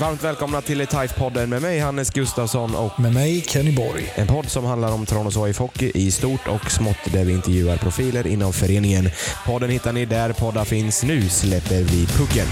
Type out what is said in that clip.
Varmt välkomna till Tife-podden med mig Hannes Gustafsson och Med mig Kenny Borg. en podd som handlar om Tranås AIF Hockey i stort och smått där vi intervjuar profiler inom föreningen. Podden hittar ni där poddar finns. Nu släpper vi pucken.